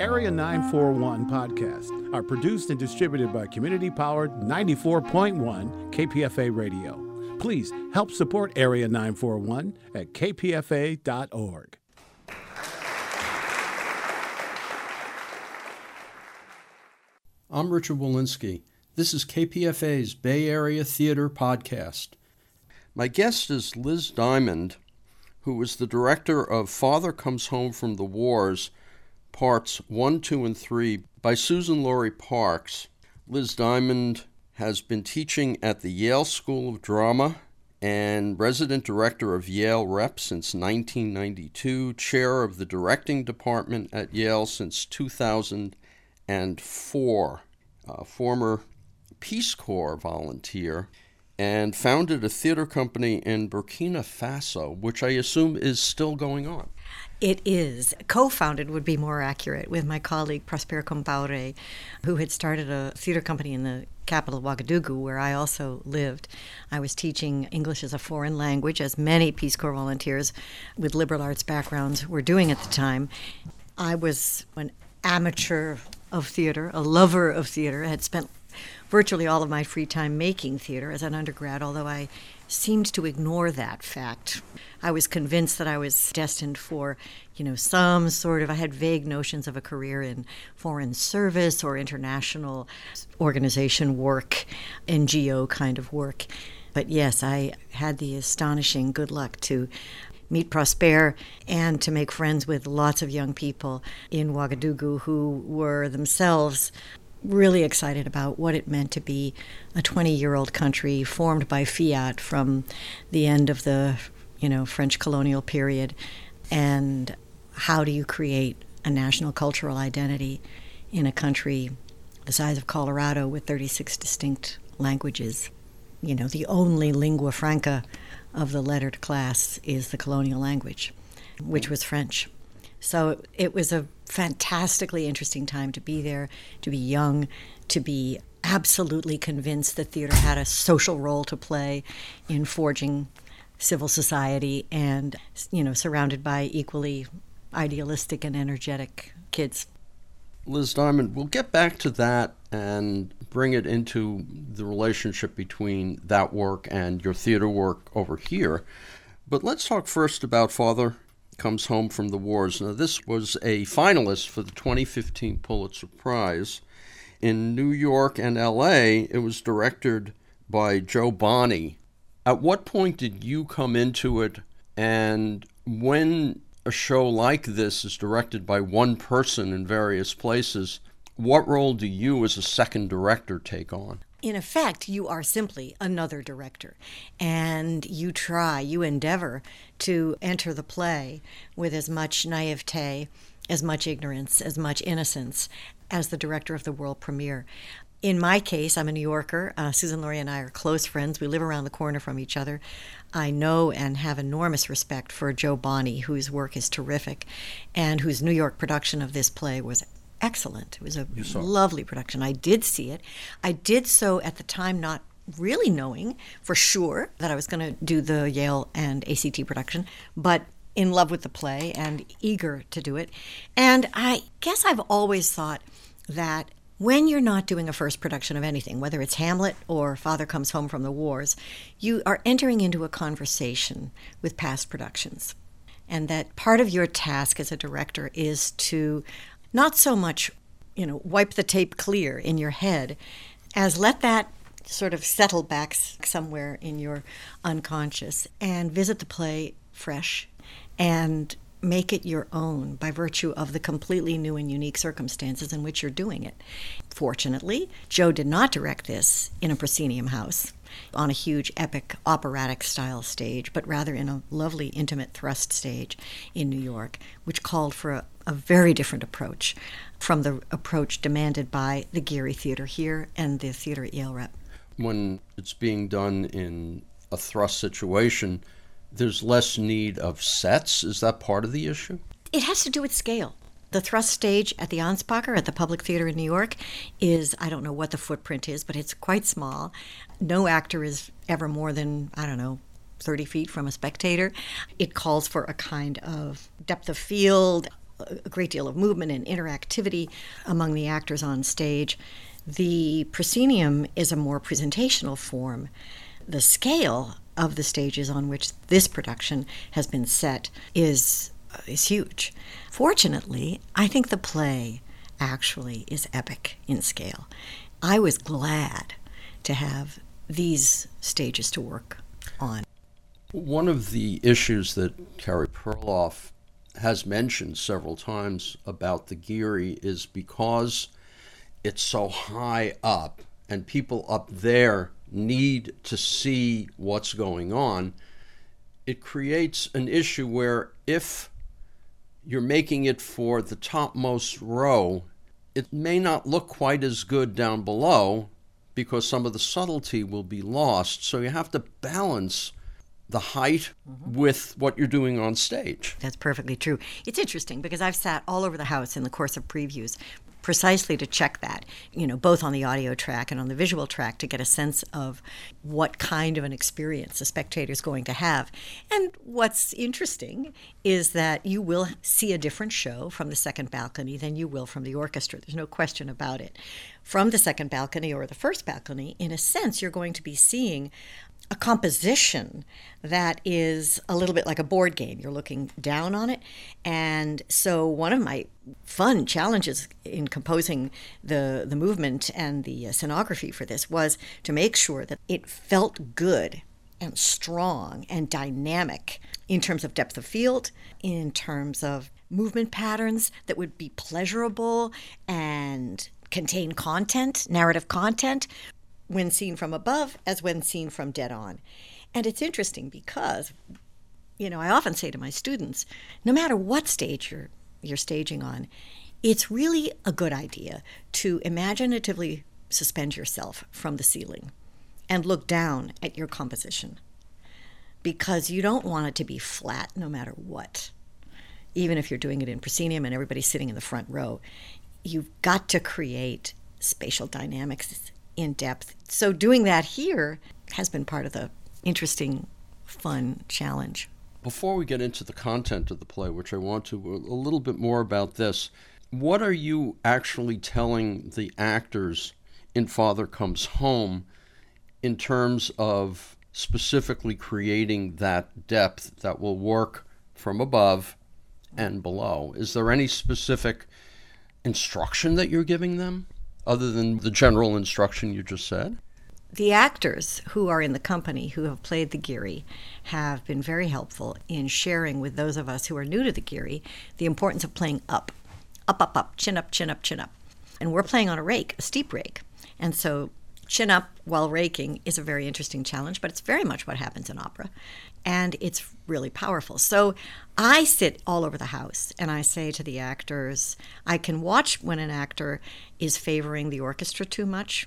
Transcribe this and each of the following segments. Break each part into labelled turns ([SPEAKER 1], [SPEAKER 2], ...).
[SPEAKER 1] Area 941 podcasts are produced and distributed by community powered 94.1 KPFA Radio. Please help support Area 941 at kpfa.org.
[SPEAKER 2] I'm Richard Wolinsky. This is KPFA's Bay Area Theater Podcast. My guest is Liz Diamond, who was the director of Father Comes Home from the Wars, parts 1, 2, and 3 by Suzan-Lori Parks. Liz Diamond has been teaching at the Yale School of Drama and resident director of Yale Rep since 1992, chair of the directing department at Yale since 2004, a former Peace Corps volunteer, and founded a theater company in Burkina Faso, which I assume is still going on.
[SPEAKER 3] It is. Co founded would be more accurate with my colleague Prosper Compaore, who had started a theater company in the capital of Ouagadougou, where I also lived. I was teaching English as a foreign language, as many Peace Corps volunteers with liberal arts backgrounds were doing at the time. I was an amateur of theater, a lover of theater, I had spent virtually all of my free time making theater as an undergrad, although I seemed to ignore that fact. I was convinced that I was destined for, you know, some sort of, I had vague notions of a career in foreign service or international organization work, NGO kind of work. But yes, I had the astonishing good luck to meet Prosper and to make friends with lots of young people in Ouagadougou who were themselves really excited about what it meant to be a 20 year old country formed by fiat from the end of the you know French colonial period. And how do you create a national cultural identity in a country the size of Colorado with 36 distinct languages? You know the only lingua franca of the lettered class is the colonial language which was French. So it was a fantastically interesting time to be there, to be young, to be absolutely convinced that theater had a social role to play in forging civil society and, you know, surrounded by equally idealistic and energetic kids.
[SPEAKER 2] Liz Diamond, we'll get back to that and bring it into the relationship between that work and your theater work over here. But let's talk first about Father comes home from the wars. Now, this was a finalist for the 2015 Pulitzer Prize. In New York and LA, it was directed by Jo Bonney. At what point did you come into it, and when a show like this is directed by one person in various places, what role do you as a second director take on?
[SPEAKER 3] In effect, you are simply another director. And you try, you endeavor to enter the play with as much naivete, as much ignorance, as much innocence as the director of the world premiere. In my case, I'm a New Yorker. Uh, Suzan-Lori and I are close friends. We live around the corner from each other. I know and have enormous respect for Jo Bonney, whose work is terrific, and whose New York production of this play was excellent. It was a lovely production. I did see it. I did so at the time not really knowing for sure that I was going to do the Yale and ACT production, but in love with the play and eager to do it. And I guess I've always thought that when you're not doing a first production of anything, whether it's Hamlet or Father Comes Home from the Wars, you are entering into a conversation with past productions. And that part of your task as a director is to not so much, you know, wipe the tape clear in your head as let that sort of settle back somewhere in your unconscious and visit the play fresh and make it your own by virtue of the completely new and unique circumstances in which you're doing it. Fortunately, Jo did not direct this in a proscenium house on a huge epic operatic style stage, but rather in a lovely intimate thrust stage in New York, which called for a, a very different approach from the approach demanded by the Geary Theater here and the theater at Yale Rep.
[SPEAKER 2] When it's being done in a thrust situation, there's less need of sets. Is that part of the issue?
[SPEAKER 3] It has to do with scale. The thrust stage at the Anspacher at the Public Theater in New York is, I don't know what the footprint is, but it's quite small. No actor is ever more than, I don't know, 30 feet from a spectator. It calls for a kind of depth of field, a great deal of movement and interactivity among the actors on stage. The proscenium is a more presentational form. The scale of the stages on which this production has been set is is huge. Fortunately, I think the play actually is epic in scale. I was glad to have these stages to work on.
[SPEAKER 2] One of the issues that Carey Perloff has mentioned several times about the Geary is because it's so high up and people up there need to see what's going on, it creates an issue where if you're making it for the topmost row, it may not look quite as good down below because some of the subtlety will be lost. So you have to balance the height mm-hmm. with what you're doing on stage.
[SPEAKER 3] That's perfectly true. It's interesting because I've sat all over the house in the course of previews precisely to check that, you know, both on the audio track and on the visual track to get a sense of what kind of an experience the spectator is going to have. And what's interesting is that you will see a different show from the second balcony than you will from the orchestra. There's no question about it. From the second balcony or the first balcony, in a sense, you're going to be seeing a composition that is a little bit like a board game. You're looking down on it. And so, one of my fun challenges in composing the, the movement and the uh, scenography for this was to make sure that it felt good and strong and dynamic in terms of depth of field, in terms of movement patterns that would be pleasurable and contain content, narrative content, when seen from above as when seen from dead on. And it's interesting because, you know, I often say to my students, no matter what stage you're, you're staging on, it's really a good idea to imaginatively suspend yourself from the ceiling and look down at your composition because you don't want it to be flat no matter what. Even if you're doing it in proscenium and everybody's sitting in the front row, you've got to create spatial dynamics in depth. So doing that here has been part of the interesting, fun challenge.
[SPEAKER 2] Before we get into the content of the play, which I want to a little bit more about this, what are you actually telling the actors in Father Comes Home in terms of specifically creating that depth that will work from above and below? Is there any specific instruction that you're giving them? other than the general instruction you just said?
[SPEAKER 3] The actors who are in the company who have played the Geary have been very helpful in sharing with those of us who are new to the Geary the importance of playing up, up, up, up, chin up, chin up, chin up. And we're playing on a rake, a steep rake. And so chin up while raking is a very interesting challenge, but it's very much what happens in opera. And it's really powerful. So I sit all over the house and I say to the actors, I can watch when an actor is favoring the orchestra too much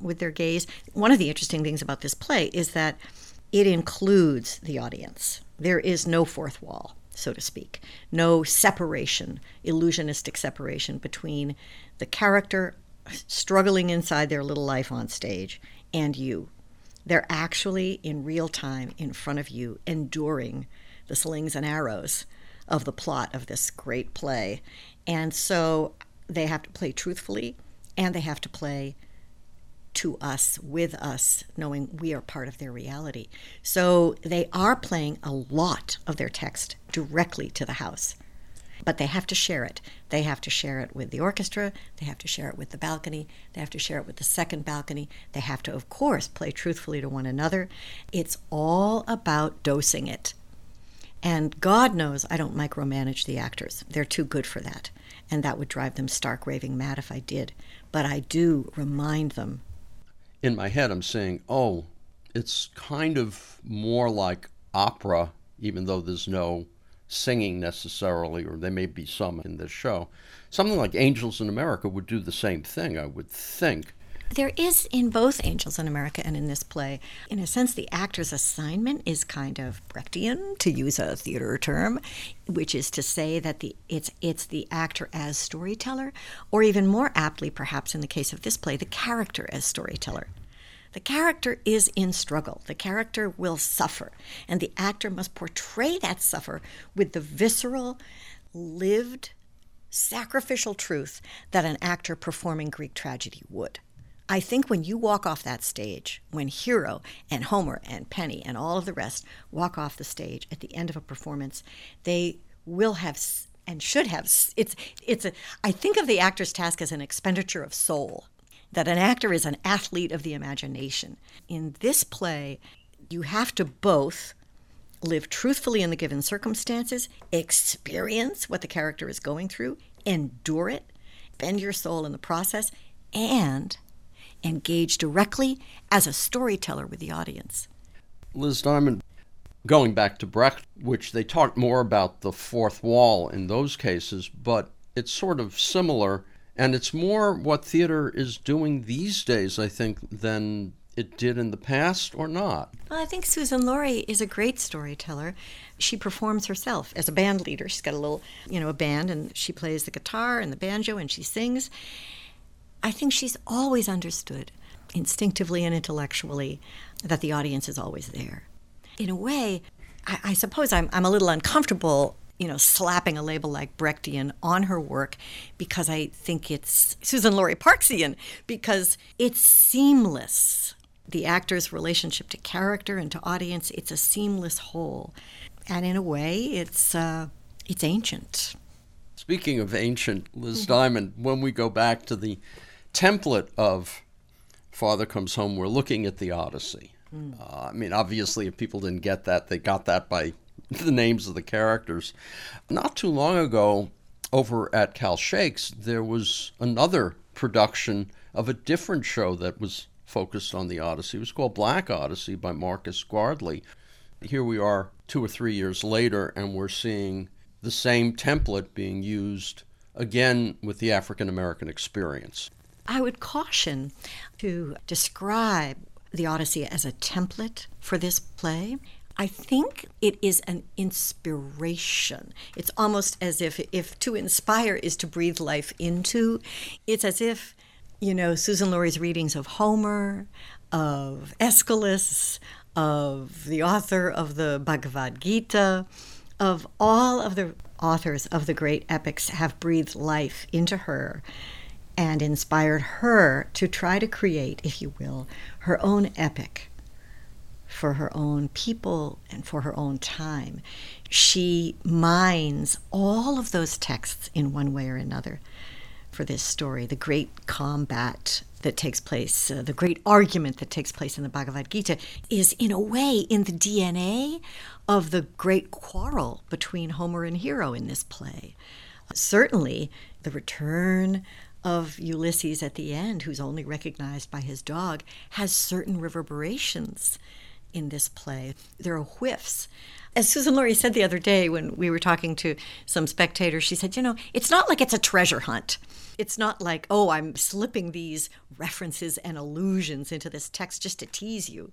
[SPEAKER 3] with their gaze. One of the interesting things about this play is that it includes the audience. There is no fourth wall, so to speak, no separation, illusionistic separation between the character struggling inside their little life on stage and you. They're actually in real time in front of you, enduring the slings and arrows of the plot of this great play. And so they have to play truthfully and they have to play to us, with us, knowing we are part of their reality. So they are playing a lot of their text directly to the house but they have to share it. They have to share it with the orchestra, they have to share it with the balcony, they have to share it with the second balcony, they have to, of course, play truthfully to one another. It's all about dosing it. And God knows I don't micromanage the actors. They're too good for that. And that would drive them stark raving mad if I did. But I do remind them.
[SPEAKER 2] In my head, I'm saying, oh, it's kind of more like opera, even though there's no singing necessarily, or there may be some in this show. Something like Angels in America would do the same thing, I would think.
[SPEAKER 3] There is in both Angels in America and in this play, in a sense, the actor's assignment is kind of Brechtian, to use a theater term, which is to say that the it's it's the actor as storyteller, or even more aptly, perhaps in the case of this play, the character as storyteller. The character is in struggle. The character will suffer, and the actor must portray that suffer with the visceral, lived sacrificial truth that an actor performing Greek tragedy would. I think when you walk off that stage, when Hero and Homer and Penny and all of the rest walk off the stage at the end of a performance, they will have and should have it's it's a I think of the actor's task as an expenditure of soul that an actor is an athlete of the imagination. In this play, you have to both live truthfully in the given circumstances, experience what the character is going through, endure it, bend your soul in the process, and engage directly as a storyteller with the audience.
[SPEAKER 2] Liz Diamond, going back to Brecht, which they talked more about the fourth wall in those cases, but it's sort of similar, and it's more what theater is doing these days, I think, than it did in the past or not?
[SPEAKER 3] Well, I think Suzan-Lori is a great storyteller. She performs herself as a band leader. She's got a little, you know, a band and she plays the guitar and the banjo and she sings. I think she's always understood instinctively and intellectually that the audience is always there. In a way, I, I suppose I'm, I'm a little uncomfortable you know, slapping a label like Brechtian on her work because I think it's Suzan-Lori Parksian because it's seamless the actor's relationship to character and to audience. It's a seamless whole, and in a way, it's uh, it's ancient.
[SPEAKER 2] Speaking of ancient, Liz mm-hmm. Diamond, when we go back to the template of Father Comes Home, we're looking at the Odyssey. Mm. Uh, I mean, obviously, if people didn't get that, they got that by the names of the characters. Not too long ago, over at Cal Shakes, there was another production of a different show that was focused on the Odyssey. It was called Black Odyssey by Marcus Gardley. Here we are two or three years later, and we're seeing the same template being used again with the African American experience.
[SPEAKER 3] I would caution to describe the Odyssey as a template for this play. I think it is an inspiration. It's almost as if if to inspire is to breathe life into, it's as if you know, Suzan-Lori's readings of Homer, of Aeschylus, of the author of the Bhagavad Gita, of all of the authors of the great epics have breathed life into her and inspired her to try to create, if you will, her own epic for her own people and for her own time. She mines all of those texts in one way or another for this story the great combat that takes place, uh, the great argument that takes place in the Bhagavad Gita, is in a way in the DNA of the great quarrel between Homer and Hero in this play. Certainly, the return of Ulysses at the end, who's only recognized by his dog, has certain reverberations in this play. There are whiffs as Suzan-Lori said the other day when we were talking to some spectators, she said, you know, it's not like it's a treasure hunt. It's not like, oh, I'm slipping these references and allusions into this text just to tease you.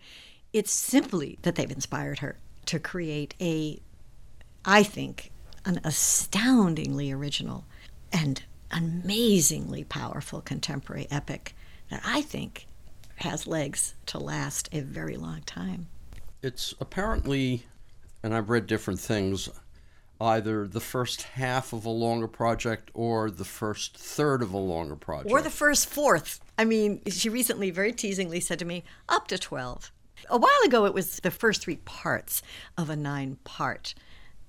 [SPEAKER 3] It's simply that they've inspired her to create a, I think, an astoundingly original and amazingly powerful contemporary epic that I think has legs to last a very long time.
[SPEAKER 2] It's apparently and I've read different things, either the first half of a longer project or the first third of a longer project.
[SPEAKER 3] Or the first fourth. I mean, she recently very teasingly said to me, up to 12. A while ago, it was the first three parts of a nine part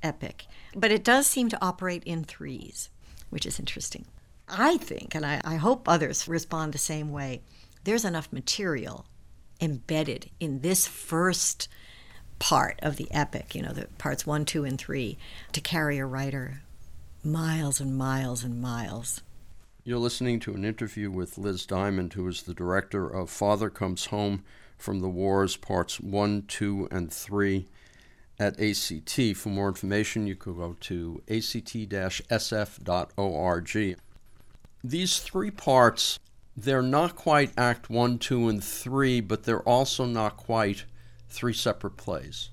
[SPEAKER 3] epic, but it does seem to operate in threes, which is interesting. I think, and I, I hope others respond the same way, there's enough material embedded in this first part of the epic, you know, the parts one, two, and three, to carry a writer miles and miles and miles.
[SPEAKER 2] You're listening to an interview with Liz Diamond, who is the director of Father Comes Home from the Wars, parts one, two, and three at ACT. For more information, you could go to act sf.org. These three parts, they're not quite Act 1, 2, and 3, but they're also not quite three separate plays.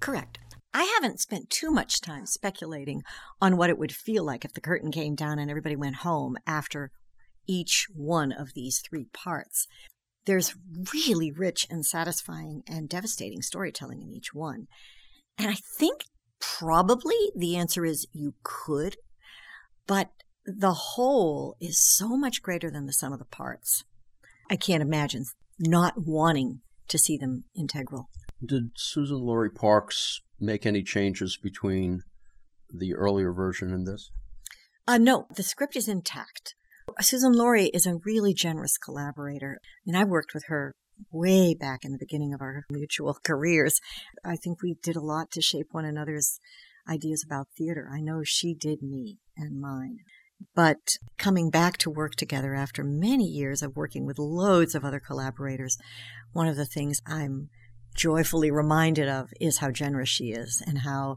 [SPEAKER 3] Correct. I haven't spent too much time speculating on what it would feel like if the curtain came down and everybody went home after each one of these three parts. There's really rich and satisfying and devastating storytelling in each one. And I think probably the answer is you could, but the whole is so much greater than the sum of the parts. I can't imagine not wanting to see them integral.
[SPEAKER 2] Did Suzan-Lori Parks make any changes between the earlier version and this?
[SPEAKER 3] Uh, no, the script is intact. Suzan-Lori is a really generous collaborator. I mean, I worked with her way back in the beginning of our mutual careers. I think we did a lot to shape one another's ideas about theater. I know she did me and mine. But coming back to work together after many years of working with loads of other collaborators, one of the things I'm joyfully reminded of is how generous she is and how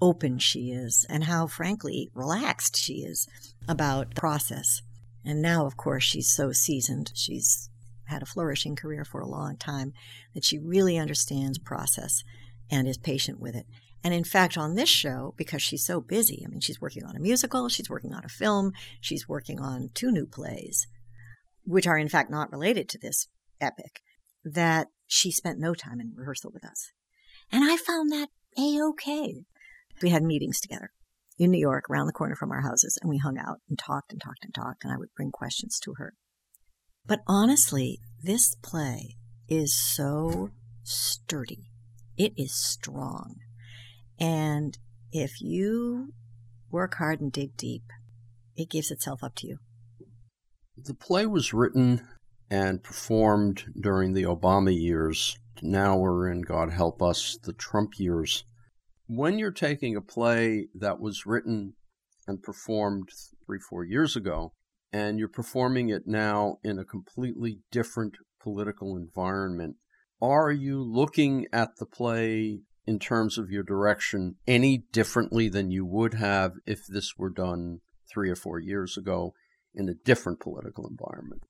[SPEAKER 3] open she is and how frankly relaxed she is about the process. And now, of course, she's so seasoned. She's had a flourishing career for a long time that she really understands process and is patient with it. And in fact, on this show, because she's so busy, I mean, she's working on a musical, she's working on a film, she's working on two new plays, which are in fact not related to this epic, that she spent no time in rehearsal with us. And I found that a okay. We had meetings together in New York, around the corner from our houses, and we hung out and talked and talked and talked, and I would bring questions to her. But honestly, this play is so sturdy. It is strong. And if you work hard and dig deep, it gives itself up to you.
[SPEAKER 2] The play was written and performed during the Obama years. Now we're in, God help us, the Trump years. When you're taking a play that was written and performed three, four years ago, and you're performing it now in a completely different political environment, are you looking at the play in terms of your direction any differently than you would have if this were done three or four years ago in a different political environment?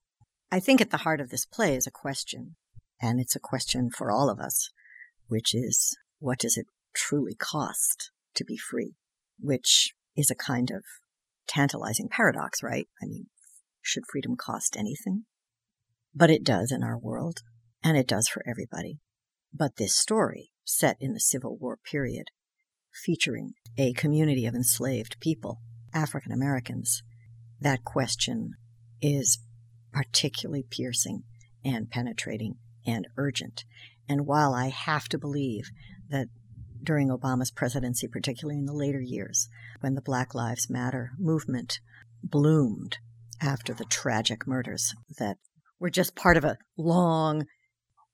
[SPEAKER 3] I think at the heart of this play is a question, and it's a question for all of us, which is what does it truly cost to be free? Which is a kind of tantalizing paradox, right? I mean, should freedom cost anything? But it does in our world, and it does for everybody. But this story set in the Civil War period, featuring a community of enslaved people, African Americans, that question is particularly piercing and penetrating and urgent. And while I have to believe that during Obama's presidency, particularly in the later years, when the Black Lives Matter movement bloomed after the tragic murders that were just part of a long,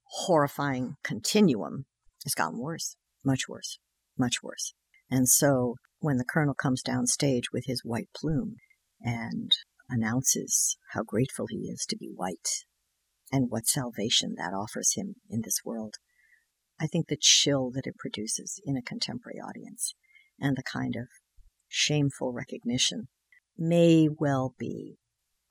[SPEAKER 3] horrifying continuum it's gotten worse, much worse, much worse. And so when the colonel comes down stage with his white plume and announces how grateful he is to be white and what salvation that offers him in this world, I think the chill that it produces in a contemporary audience and the kind of shameful recognition may well be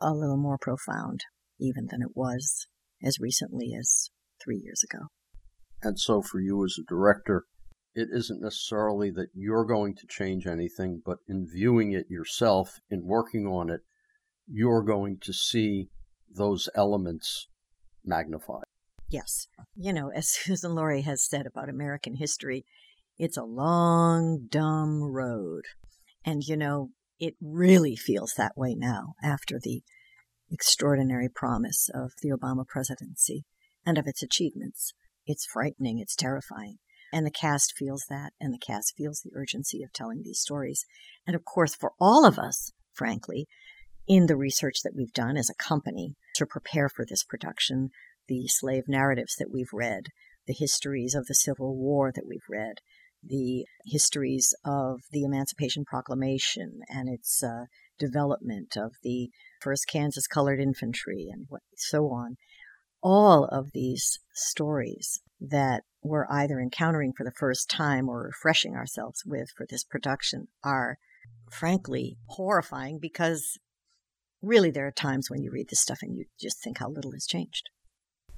[SPEAKER 3] a little more profound even than it was as recently as three years ago.
[SPEAKER 2] And so, for you as a director, it isn't necessarily that you're going to change anything, but in viewing it yourself, in working on it, you're going to see those elements magnified.
[SPEAKER 3] Yes. You know, as Suzan-Lori has said about American history, it's a long, dumb road. And, you know, it really feels that way now after the extraordinary promise of the Obama presidency and of its achievements. It's frightening, it's terrifying. And the cast feels that, and the cast feels the urgency of telling these stories. And of course, for all of us, frankly, in the research that we've done as a company to prepare for this production, the slave narratives that we've read, the histories of the Civil War that we've read, the histories of the Emancipation Proclamation and its uh, development of the first Kansas Colored Infantry and what, so on all of these stories that we're either encountering for the first time or refreshing ourselves with for this production are frankly horrifying because really there are times when you read this stuff and you just think how little has changed.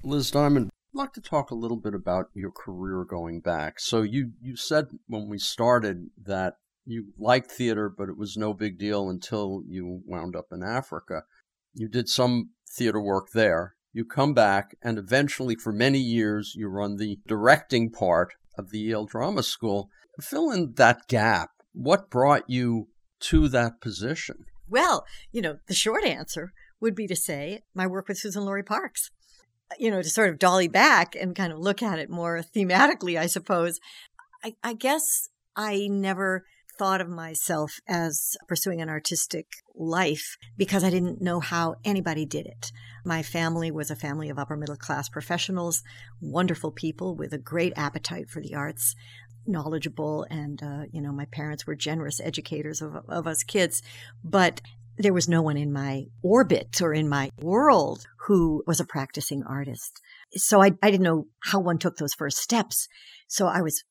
[SPEAKER 2] Liz Diamond, I'd like to talk a little bit about your career going back. So you, you said when we started that you liked theater, but it was no big deal until you wound up in Africa. You did some theater work there you come back, and eventually, for many years, you run the directing part of the Yale Drama School. Fill in that gap. What brought you to that position?
[SPEAKER 3] Well, you know, the short answer would be to say my work with Suzan-Lori Parks. You know, to sort of dolly back and kind of look at it more thematically, I suppose. I, I guess I never thought of myself as pursuing an artistic life because I didn't know how anybody did it. My family was a family of upper middle class professionals, wonderful people with a great appetite for the arts, knowledgeable, and, uh, you know, my parents were generous educators of, of us kids. But there was no one in my orbit or in my world who was a practicing artist. So I, I didn't know how one took those first steps. So I was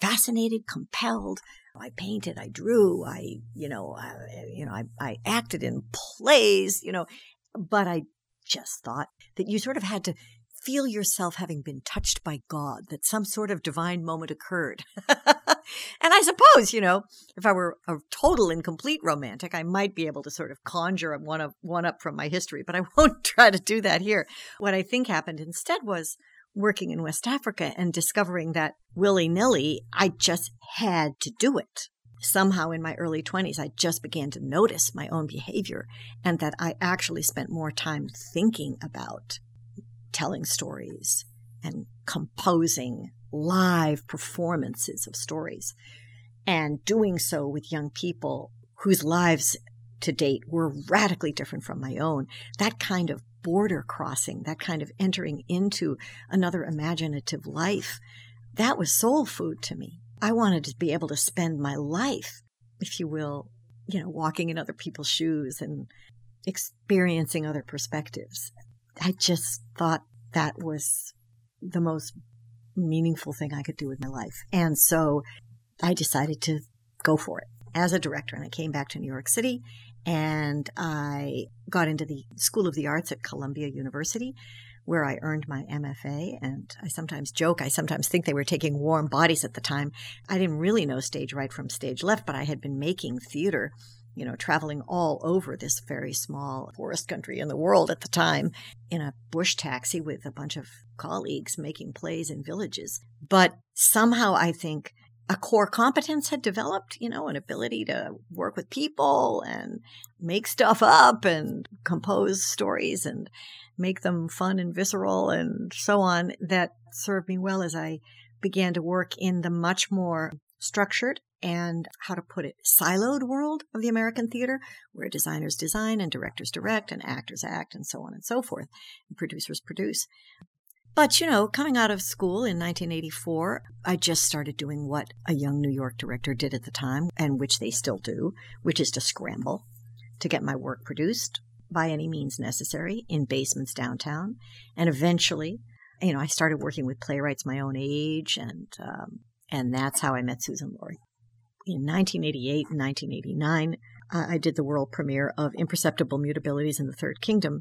[SPEAKER 3] fascinated, compelled. I painted, I drew, I, you know, I, you know, I, I acted in plays, you know, but I just thought that you sort of had to feel yourself having been touched by God, that some sort of divine moment occurred. and I suppose, you know, if I were a total and complete romantic, I might be able to sort of conjure one up, one up from my history, but I won't try to do that here. What I think happened instead was working in West Africa and discovering that willy nilly, I just had to do it. Somehow in my early 20s, I just began to notice my own behavior and that I actually spent more time thinking about telling stories and composing live performances of stories and doing so with young people whose lives to date were radically different from my own. That kind of border crossing, that kind of entering into another imaginative life, that was soul food to me. I wanted to be able to spend my life, if you will, you know, walking in other people's shoes and experiencing other perspectives. I just thought that was the most meaningful thing I could do with my life. And so I decided to go for it as a director. And I came back to New York City and I got into the School of the Arts at Columbia University, where I earned my MFA. And I sometimes joke, I sometimes think they were taking warm bodies at the time. I didn't really know stage right from stage left, but I had been making theater, you know, traveling all over this very small poorest country in the world at the time in a bush taxi with a bunch of colleagues making plays in villages. But somehow I think a core competence had developed, you know, an ability to work with people and make stuff up and compose stories and make them fun and visceral and so on that served me well as I began to work in the much more structured and how to put it siloed world of the American theater where designers design and directors direct and actors act and so on and so forth and producers produce. But, you know, coming out of school in 1984, I just started doing what a young New York director did at the time, and which they still do, which is to scramble to get my work produced by any means necessary in basements downtown. And eventually, you know, I started working with playwrights my own age, and um, and that's how I met Suzan-Lori. In 1988 and 1989, uh, I did the world premiere of Imperceptible Mutabilities in the Third Kingdom,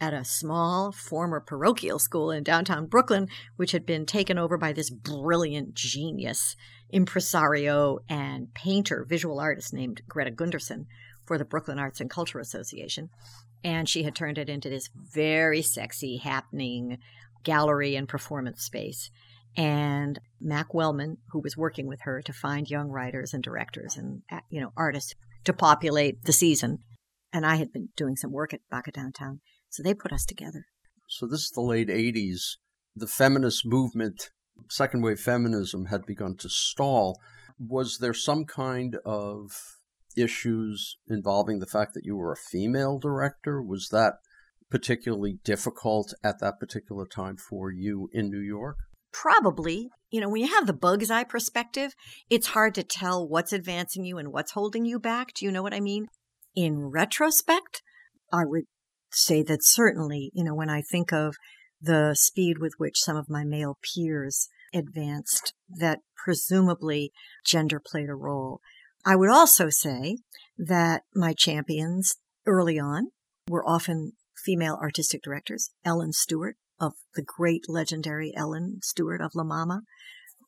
[SPEAKER 3] at a small former parochial school in downtown Brooklyn, which had been taken over by this brilliant genius, impresario, and painter, visual artist named Greta Gunderson for the Brooklyn Arts and Culture Association. And she had turned it into this very sexy, happening gallery and performance space. And Mac Wellman, who was working with her to find young writers and directors and uh, you know artists to populate the season, and I had been doing some work at Baca Downtown so they put us together.
[SPEAKER 2] So this is the late 80s. The feminist movement, second wave feminism, had begun to stall. Was there some kind of issues involving the fact that you were a female director? Was that particularly difficult at that particular time for you in New York?
[SPEAKER 3] Probably. You know, when you have the bug's eye perspective, it's hard to tell what's advancing you and what's holding you back. Do you know what I mean? In retrospect, I would say that certainly, you know, when I think of the speed with which some of my male peers advanced, that presumably gender played a role. I would also say that my champions early on were often female artistic directors. Ellen Stewart of the great legendary Ellen Stewart of La Mama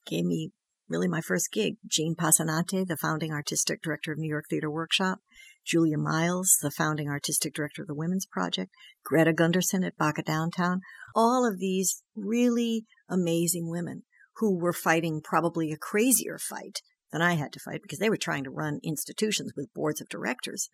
[SPEAKER 3] gave me really my first gig. Jean Passanante, the founding artistic director of New York Theater Workshop, Julia Miles, the founding artistic director of the Women's Project, Greta Gunderson at Baca Downtown, all of these really amazing women who were fighting probably a crazier fight than I had to fight because they were trying to run institutions with boards of directors.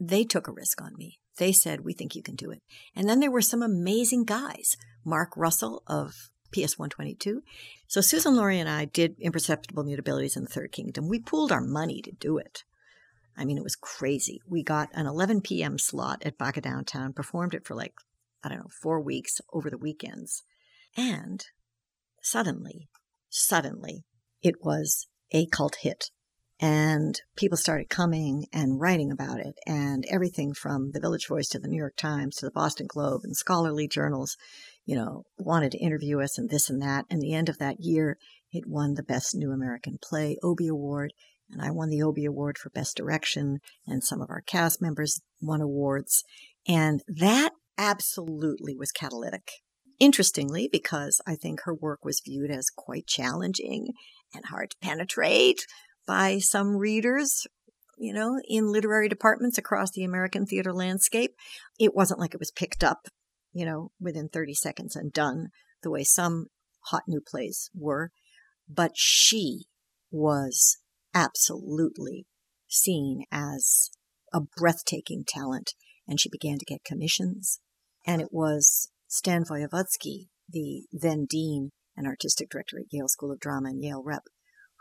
[SPEAKER 3] they took a risk on me. They said, We think you can do it. And then there were some amazing guys. Mark Russell of PS 122. So Suzan-Lori and I did Imperceptible Mutabilities in the Third Kingdom. We pooled our money to do it. I mean, it was crazy. We got an 11 p.m. slot at Baca Downtown, performed it for like, I don't know, four weeks over the weekends. And suddenly, suddenly, it was a cult hit. And people started coming and writing about it, and everything from the Village Voice to the New York Times to the Boston Globe and scholarly journals, you know, wanted to interview us and this and that. And the end of that year, it won the Best New American Play Obie Award, and I won the Obie Award for Best Direction, and some of our cast members won awards. And that absolutely was catalytic. Interestingly, because I think her work was viewed as quite challenging and hard to penetrate by some readers, you know, in literary departments across the American theater landscape. It wasn't like it was picked up, you know, within 30 seconds and done the way some hot new plays were. But she was absolutely seen as a breathtaking talent, and she began to get commissions. And it was Stan Wojewodski, the then dean and artistic director at Yale School of Drama and Yale Rep,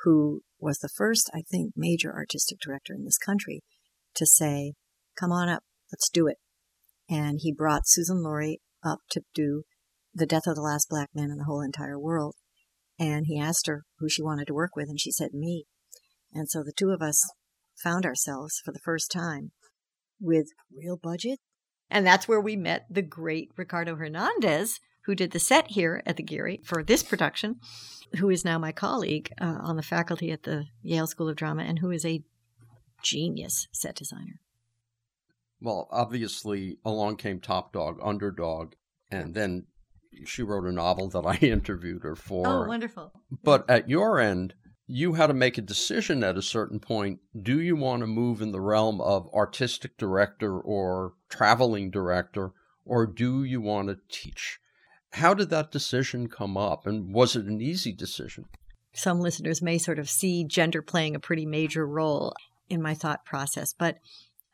[SPEAKER 3] who was the first, I think, major artistic director in this country to say, Come on up, let's do it. And he brought Suzan-Lori up to do The Death of the Last Black Man in the Whole Entire World. And he asked her who she wanted to work with, and she said, Me. And so the two of us found ourselves for the first time with real budget. And that's where we met the great Ricardo Hernandez, who did the set here at the Geary for this production, who is now my colleague uh, on the faculty at the Yale School of Drama and who is a genius set designer.
[SPEAKER 2] Well, obviously, along came Top Dog, Underdog, and then she wrote a novel that I interviewed her for.
[SPEAKER 3] Oh, wonderful.
[SPEAKER 2] But at your end, you had to make a decision at a certain point. Do you want to move in the realm of artistic director or traveling director, or do you want to teach? How did that decision come up, and was it an easy decision?
[SPEAKER 3] Some listeners may sort of see gender playing a pretty major role in my thought process, but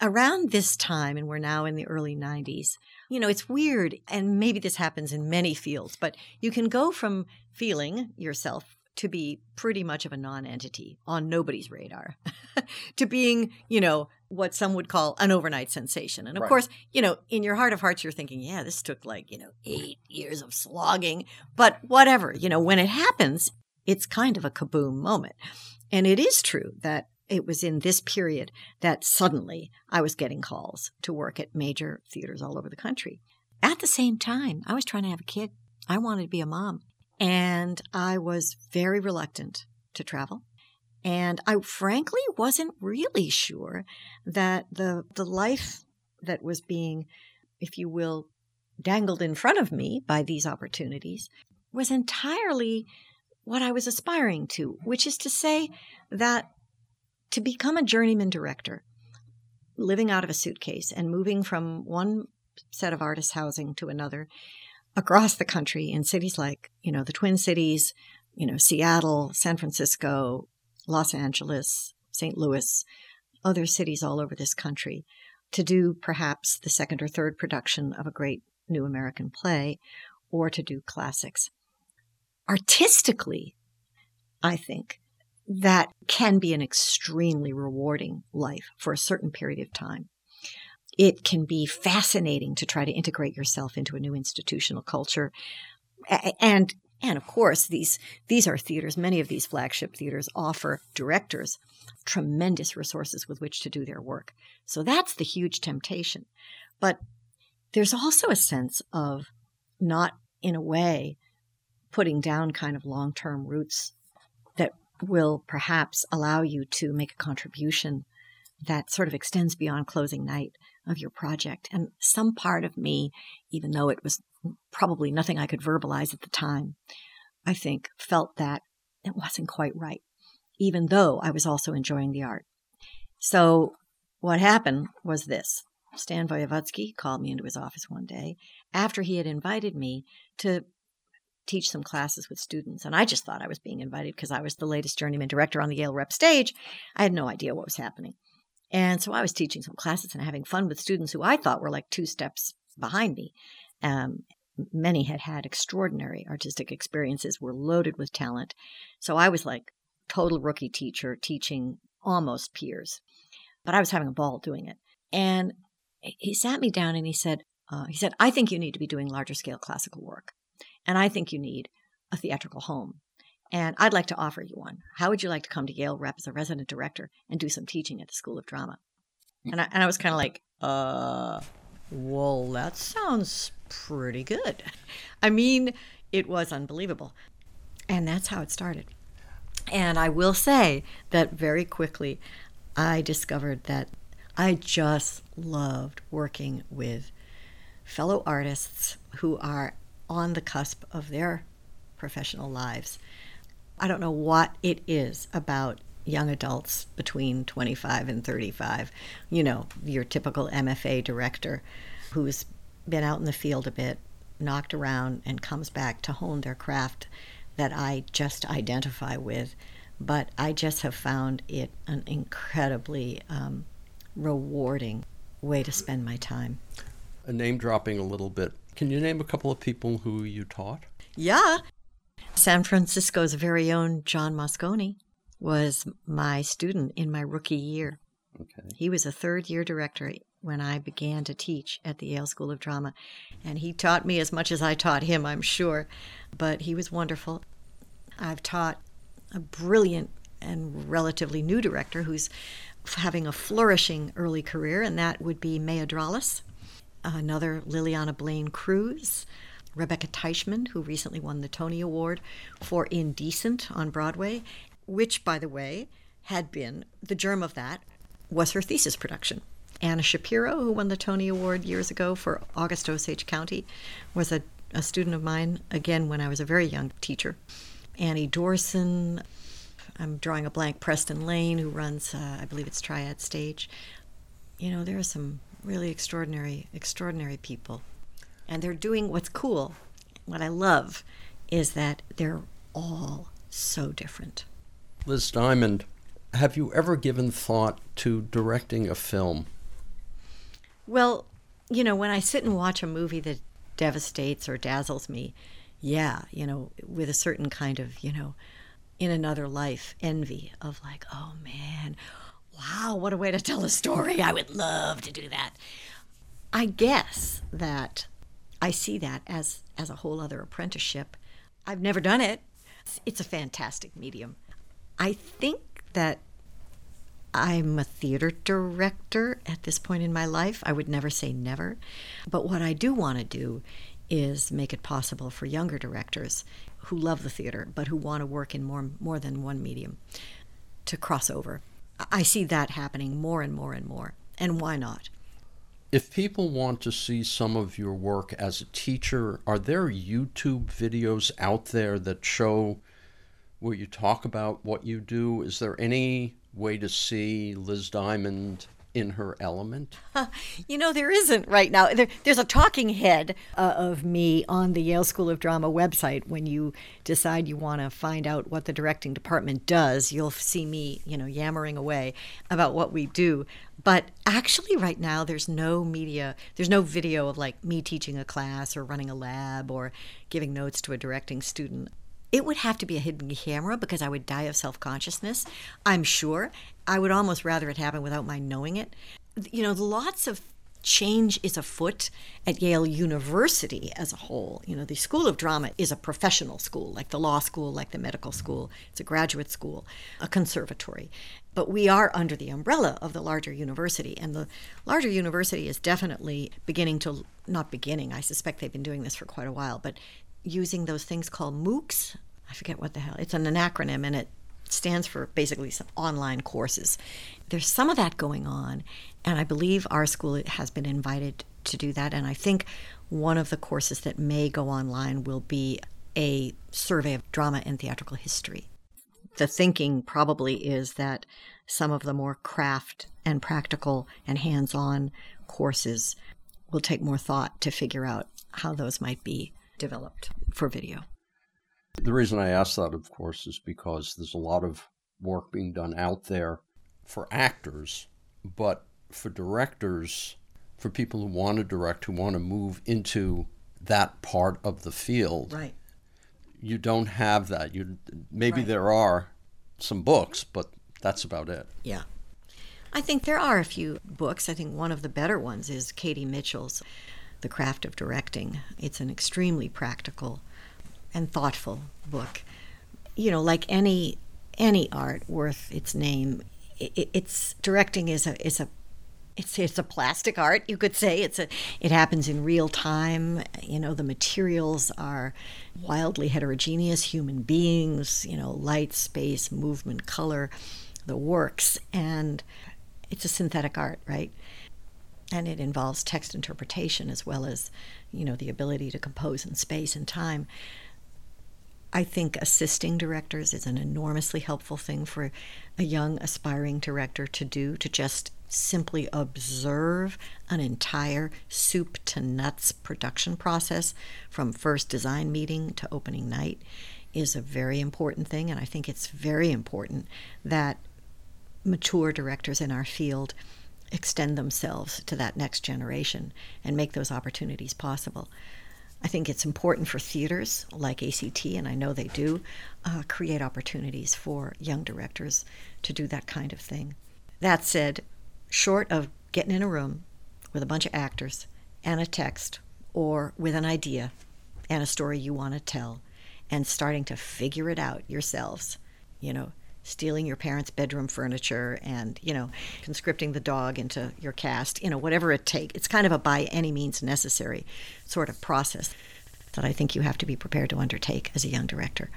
[SPEAKER 3] around this time, and we're now in the early 90s, you know, it's weird, and maybe this happens in many fields, but you can go from feeling yourself to be pretty much of a non-entity on nobody's radar to being, you know, what some would call an overnight sensation. And of right. course, you know, in your heart of hearts, you're thinking, yeah, this took like, you know, eight years of slogging, but whatever, you know, when it happens, it's kind of a kaboom moment. And it is true that it was in this period that suddenly I was getting calls to work at major theaters all over the country. At the same time, I was trying to have a kid. I wanted to be a mom. And I was very reluctant to travel. And I frankly wasn't really sure that the, the life that was being, if you will, dangled in front of me by these opportunities was entirely what I was aspiring to, which is to say that to become a journeyman director, living out of a suitcase and moving from one set of artist housing to another across the country in cities like, you know, the Twin Cities, you know, Seattle, San Francisco, Los Angeles, St. Louis, other cities all over this country to do perhaps the second or third production of a great new American play or to do classics. Artistically, I think that can be an extremely rewarding life for a certain period of time it can be fascinating to try to integrate yourself into a new institutional culture. And and of course, these these are theaters. Many of these flagship theaters offer directors tremendous resources with which to do their work. So that's the huge temptation. But there's also a sense of not, in a way, putting down kind of long term roots that will perhaps allow you to make a contribution that sort of extends beyond closing night of your project. And some part of me, even though it was probably nothing I could verbalize at the time, I think felt that it wasn't quite right, even though I was also enjoying the art. So what happened was this. Stan Wojewodski called me into his office one day after he had invited me to teach some classes with students. And I just thought I was being invited because I was the latest journeyman director on the Yale Rep stage. I had no idea what was happening. And so I was teaching some classes and having fun with students who I thought were like two steps behind me. Um, many had had extraordinary artistic experiences, were loaded with talent. So I was like total rookie teacher teaching almost peers. But I was having a ball doing it. And he sat me down and he said, uh, he said, I think you need to be doing larger scale classical work. And I think you need a theatrical home. And I'd like to offer you one. How would you like to come to Yale Rep as a resident director and do some teaching at the School of Drama? And I, and I was kind of like, uh, well, that sounds pretty good. I mean, it was unbelievable. And that's how it started. And I will say that very quickly, I discovered that I just loved working with fellow artists who are on the cusp of their professional lives. I don't know what it is about young adults between 25 and 35. You know, your typical MFA director who's been out in the field a bit, knocked around, and comes back to hone their craft that I just identify with. But I just have found it an incredibly um, rewarding way to spend my time.
[SPEAKER 2] A name dropping a little bit. Can you name a couple of people who you taught?
[SPEAKER 3] Yeah. San Francisco's very own John Moscone was my student in my rookie year. Okay. He was a third year director when I began to teach at the Yale School of Drama. And he taught me as much as I taught him, I'm sure. But he was wonderful. I've taught a brilliant and relatively new director who's having a flourishing early career, and that would be Maya Dralas, another Lileana Blain-Cruz, Rebecca Taichman, who recently won the Tony Award for Indecent on Broadway, which, by the way, had been the germ of that was her thesis production. Anna Shapiro, who won the Tony Award years ago for August Osage County, was a, a student of mine, again, when I was a very young teacher. Annie Dorsen, I'm drawing a blank, Preston Lane, who runs, uh, I believe it's Triad Stage. You know, there are some really extraordinary, extraordinary people. And they're doing what's cool. What I love is that they're all so different.
[SPEAKER 2] Liz Diamond, have you ever given thought to directing a film?
[SPEAKER 3] Well, you know, when I sit and watch a movie that devastates or dazzles me, yeah, you know, with a certain kind of, you know, in another life envy of like, oh man, wow, what a way to tell a story. I would love to do that. I guess that I see that as as a whole other apprenticeship. I've never done it. It's a fantastic medium. I think that I'm a theater director at this point in my life. I would never say never. But what I do want to do is make it possible for younger directors who love the theater but who want to work in more more than one medium to cross over. I see that happening more and more and more. And why not?
[SPEAKER 2] If people want to see some of your work as a teacher, are there YouTube videos out there that show where you talk about what you do? Is there any way to see Liz Diamond in her element?
[SPEAKER 3] you know, there isn't right now. There, there's a talking head uh, of me on the Yale School of Drama website. When you decide you want to find out what the directing department does, you'll see me, you know, yammering away about what we do. But actually, right now, there's no media, there's no video of like me teaching a class or running a lab or giving notes to a directing student it would have to be a hidden camera because I would die of self consciousness, I'm sure. I would almost rather it happen without my knowing it. You know, lots of change is afoot at Yale University as a whole. You know, the School of Drama is a professional school, like the law school, like the medical school. It's a graduate school, a conservatory. But we are under the umbrella of the larger university. And the larger university is definitely beginning to, not beginning, I suspect they've been doing this for quite a while, but using those things called MOOCs. I forget what the hell. It's an, acronym and it stands for basically some online courses. There's some of that going on, and I believe our school has been invited to do that. And I think one of the courses that may go online will be a survey of drama and theatrical history. The thinking probably is that some of the more craft and practical and hands on courses will take more thought to figure out how those might be developed for video.
[SPEAKER 2] The reason I ask that, of course, is because there's a lot of work being done out there for actors But for directors, for people who want to direct, who want to move into that part of the field,
[SPEAKER 3] Right.
[SPEAKER 2] You don't have that. You maybe
[SPEAKER 3] Right.
[SPEAKER 2] there are some books, but that's about it.
[SPEAKER 3] Yeah. I think there are a few books. I think one of the better ones is Katie Mitchell's The Craft of Directing. It's an extremely practical and thoughtful book. You know, like any any art worth its name, it, it's directing is a is a it's it's a plastic art you could say. It's a it happens in real time. You know the materials are wildly heterogeneous human beings you know light space movement color the works. And it's a synthetic art right? And it involves text interpretation as well as you know the ability to compose in space and time. I think assisting directors is an enormously helpful thing for a young aspiring director to do, to just simply observe an entire soup to nuts production process from first design meeting to opening night is a very important thing. And I think it's very important that mature directors in our field extend themselves to that next generation and make those opportunities possible. I think it's important for theaters like ACT, and I know they do, uh, create opportunities for young directors to do that kind of thing. That said, short of getting in a room with a bunch of actors and a text, or with an idea and a story you want to tell, and starting to figure it out yourselves, you know, stealing your parents' bedroom furniture and, you know, conscripting the dog into your cast, you know, whatever it takes. It's kind of a by any means necessary sort of process that I think you have to be prepared to undertake as a young director.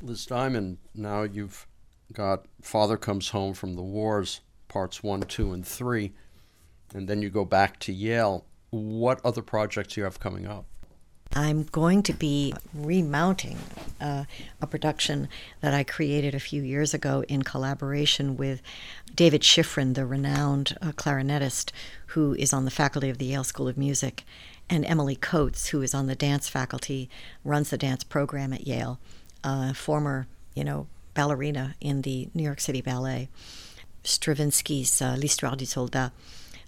[SPEAKER 2] Liz Diamond, now you've got Father Comes Home from the Wars, parts one, two, and three, and then you go back to Yale. What other projects do you have coming up?
[SPEAKER 3] I'm going to be remounting uh, a production that I created a few years ago in collaboration with David Schifrin, the renowned uh, clarinetist who is on the faculty of the Yale School of Music, and Emily Coates, who is on the dance faculty, runs the dance program at Yale, uh, former, you know, ballerina in the New York City Ballet. Stravinsky's uh, L'Histoire du Soldat,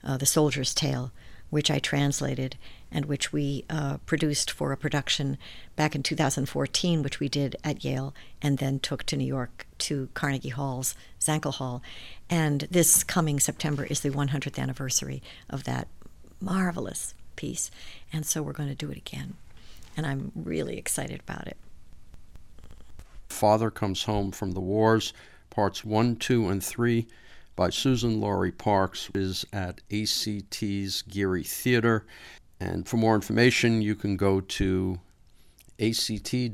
[SPEAKER 3] uh, The Soldier's Tale, which I translated and which we uh, produced for a production back in 2014, which we did at Yale and then took to New York to Carnegie Hall's Zankel Hall. And this coming September is the 100th anniversary of that marvelous piece. And so we're going to do it again. And I'm really excited about it.
[SPEAKER 2] Father Comes Home from the Wars, parts one, two, and three by Suzan-Lori Parks is at ACT's Geary Theater. And for more information, you can go to act-sf.org.